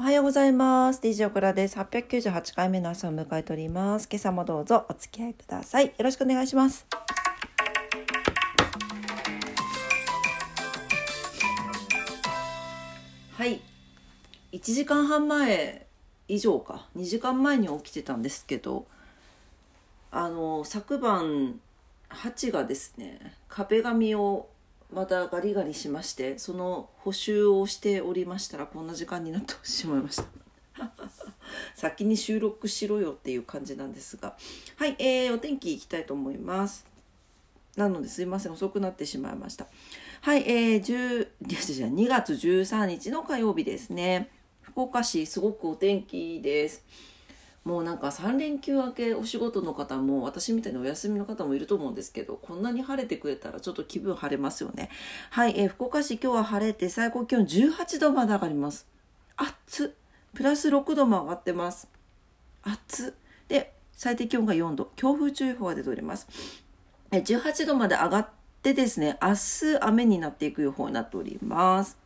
おはようございます。DJ オクラです。898回目の朝を迎えております。今朝もどうぞお付き合いください。よろしくお願いします。はい。1時間半前以上か。2時間前に起きてたんですけど、あの、昨晩、ハチがですね、壁紙をまたガリガリしましてその補修をしておりましたらこんな時間になってしまいました。先に収録しろよっていう感じなんですが。はい、えー、お天気いきたいと思います。なのですいません遅くなってしまいました。はいえー、10 2月13日の火曜日ですね。福岡市すごくお天気です。もうなんか3連休明けお仕事の方も私みたいにお休みの方もいると思うんですけどこんなに晴れてくれたらちょっと気分晴れますよね。はい、えー、福岡市今日は晴れて最高気温18度まで上がります。暑プラス6度も上がってます。暑で最低気温が4度。強風注意報が出ております。え18度まで上がってですね明日雨になっていく予報になっております。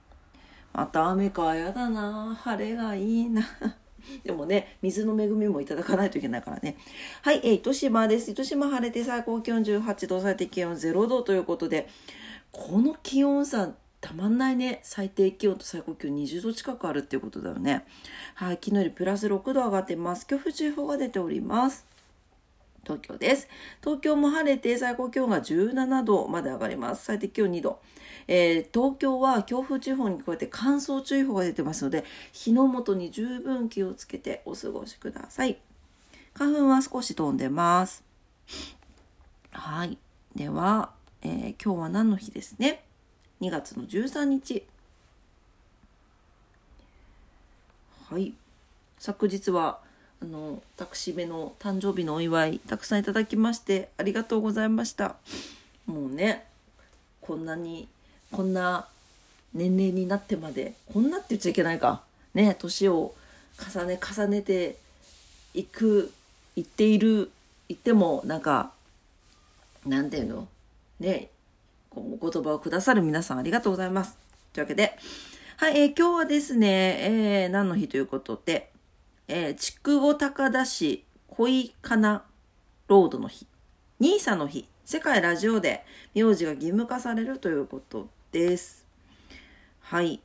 また雨か。やだな。晴れがいいな。でもね、水の恵みもいただかないといけないからね。はい、えー、糸島です。糸島晴れて最高気温18度、最低気温0度ということで、この気温差、たまんないね。最低気温と最高気温20度近くあるっていうことだよね。はい、昨日よりプラス6度上がってます。強風注意報が出ております。東京です。東京も晴れて最高気温が17度まで上がります。最低気温2度。えー、東京は強風注意報に加えて乾燥注意報が出てますので火の元に十分気をつけてお過ごしください。花粉は少し飛んでます。はい。では、えー、今日は何の日ですね？2月の13日。はい。昨日はあの私めの誕生日のお祝いたくさんいただきましてありがとうございました。もうねこんなにこんな年齢になってまでこんなって言っちゃいけないか。ね年を重ね重ねていく言っている言ってもなんかなんていうの？ねお言葉をくださる皆さんありがとうございます。というわけではい、えー、今日はですね、えー、何の日ということで、えー、筑後高田市恋かなロードの日、ニーサの日、世界ラジオで名字が義務化されるということです。はい。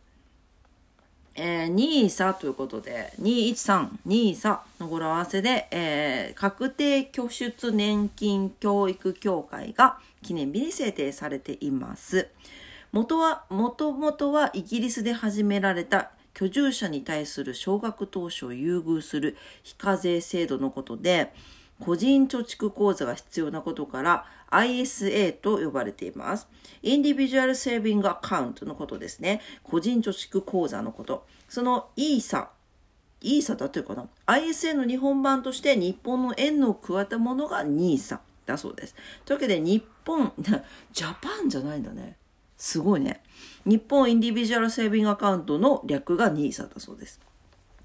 えー、ニーサということで、213、ニーサの語呂合わせで、えー、確定拠出年金教育協会が記念日に制定されています。元は、もともとはイギリスで始められた居住者に対する少額投資を優遇する非課税制度のことで、個人貯蓄口座が必要なことから ISA と呼ばれています。インディビジュアルセービングアカウントのことですね。個人貯蓄口座のこと。その ESA、ESA だっていうかな ?ISA の日本版として日本の円の加えたものが NISA だそうです。というわけで日本、ジャパンじゃないんだね。すごいね。日本インディビジュアルセービングアカウントの略が NISA だそうです。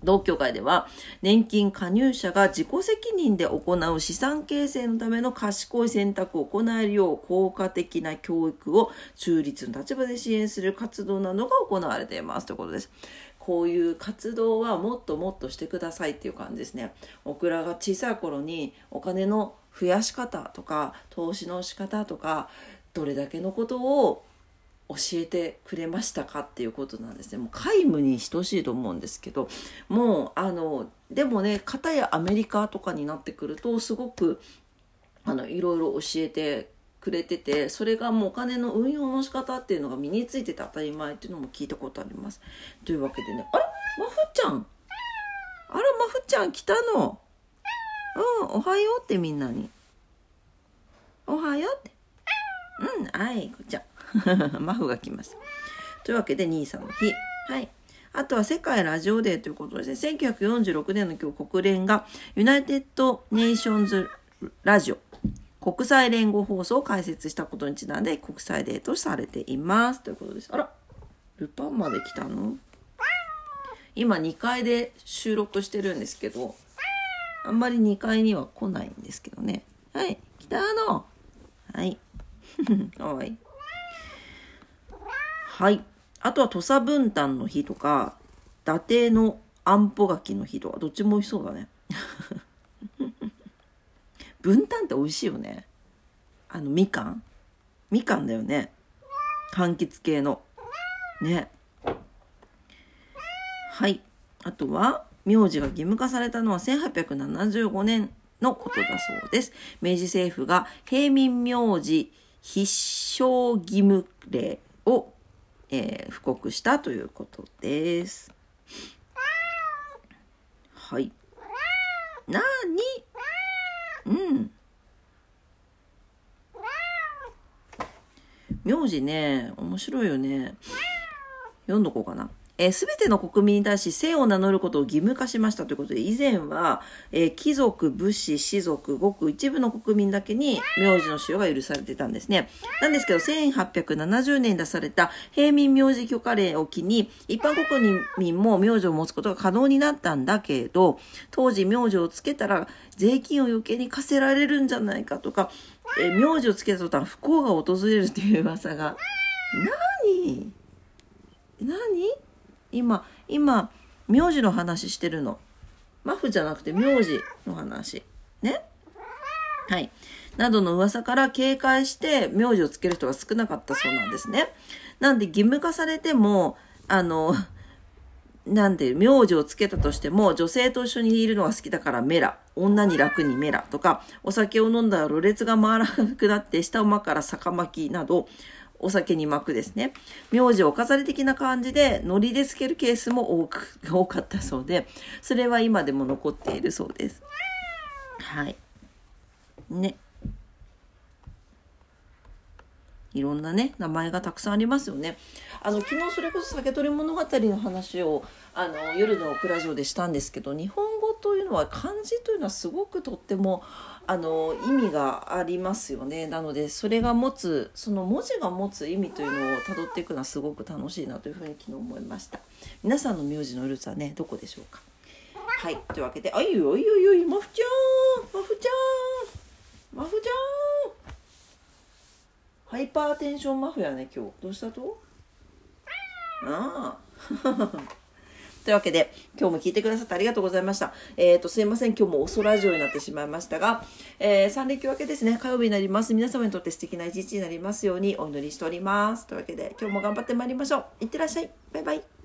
同協会では年金加入者が自己責任で行う資産形成のための賢い選択を行えるよう効果的な教育を中立の立場で支援する活動などが行われていますということです。こういう活動はもっともっとしてくださいっていう感じですね。オクラが小さい頃にお金の増やし方とか投資の仕方とかどれだけのことを教えてくれましたかっていうことなんですね。もう皆無に等しいと思うんですけどもうあのでもね片やアメリカとかになってくるとすごくあのいろいろ教えてくれててそれがもうお金の運用の仕方っていうのが身についてて当たり前っていうのも聞いたことあります。というわけでねあれ？マフちゃん？あらマフちゃん来たの？うんおはようってみんなに。おはようって。うんはいこちゃん マフが来ます。というわけで、兄さんの日。はい。あとは世界ラジオデーということですね。1946年の今日、国連がUnited Nations Radio、国際連合放送を開設したことにちなんで国際デーとされています。ということです。あら、ルパンまで来たの？今2階で収録してるんですけど、あんまり2階には来ないんですけどね。はい、来たの。はい。かわいい。はい。あとは土佐文旦の日とか、伊達のあんぽ柿の日とかどっちも美味しそうだね。分担って美味しいよね。あのみかん。みかんだよね。柑橘系の。ね。はい。あとは名字が義務化されたのは1875年のことだそうです。明治政府が平民名字必勝義務令を、えー、布告したということです。はい。なに？うん。名字ね面白いよね。読んどこうかな。えー、全ての国民に対し姓を名乗ることを義務化しましたということで以前は、えー、貴族武士士族ごく一部の国民だけに名字の使用が許されてたんですね。なんですけど1870年出された平民名字許可令を機に一般国民も名字を持つことが可能になったんだけど当時名字をつけたら税金を余計に課せられるんじゃないかとか、えー、名字をつけた途端不幸が訪れるという噂が。何？何？今今名字の話してるの。マフじゃなくて名字の話。ね？はい。などの噂から警戒して名字をつける人が少なかったそうなんですね。なんで義務化されてもあのなんで名字をつけたとしても女性と一緒にいるのが好きだからメラ。女に楽にメラとかお酒を飲んだらろれつが回らなくなって下馬から逆巻きなどお酒に巻くですね。名字を飾り的な感じで、ノリでつけるケースも多く、多かったそうで、それは今でも残っているそうです。はい。ね。いろんなね、名前がたくさんありますよね。あの、昨日それこそ酒取り物語の話を、あの、夜のクラジオでしたんですけど、日本語というのは漢字というのはすごくとっても、あの意味がありますよね。なのでそれが持つその文字が持つ意味というのをたどっていくのはすごく楽しいなというふうに昨日思いました。皆さんの名字のルーツはねどこでしょうか？はい。というわけであいよいよいよいマフちゃんマフちゃんマフちゃん。ハイパーテンションマフやね今日。どうしたと？ああ。というわけで、今日も聞いてくださってありがとうございました。えっ、ー、と、すいません、今日も遅ラジオになってしまいましたが、えー、3連休明けですね、火曜日になります。皆様にとって素敵な一日になりますようにお祈りしております。というわけで、今日も頑張ってまいりましょう。いってらっしゃい。バイバイ。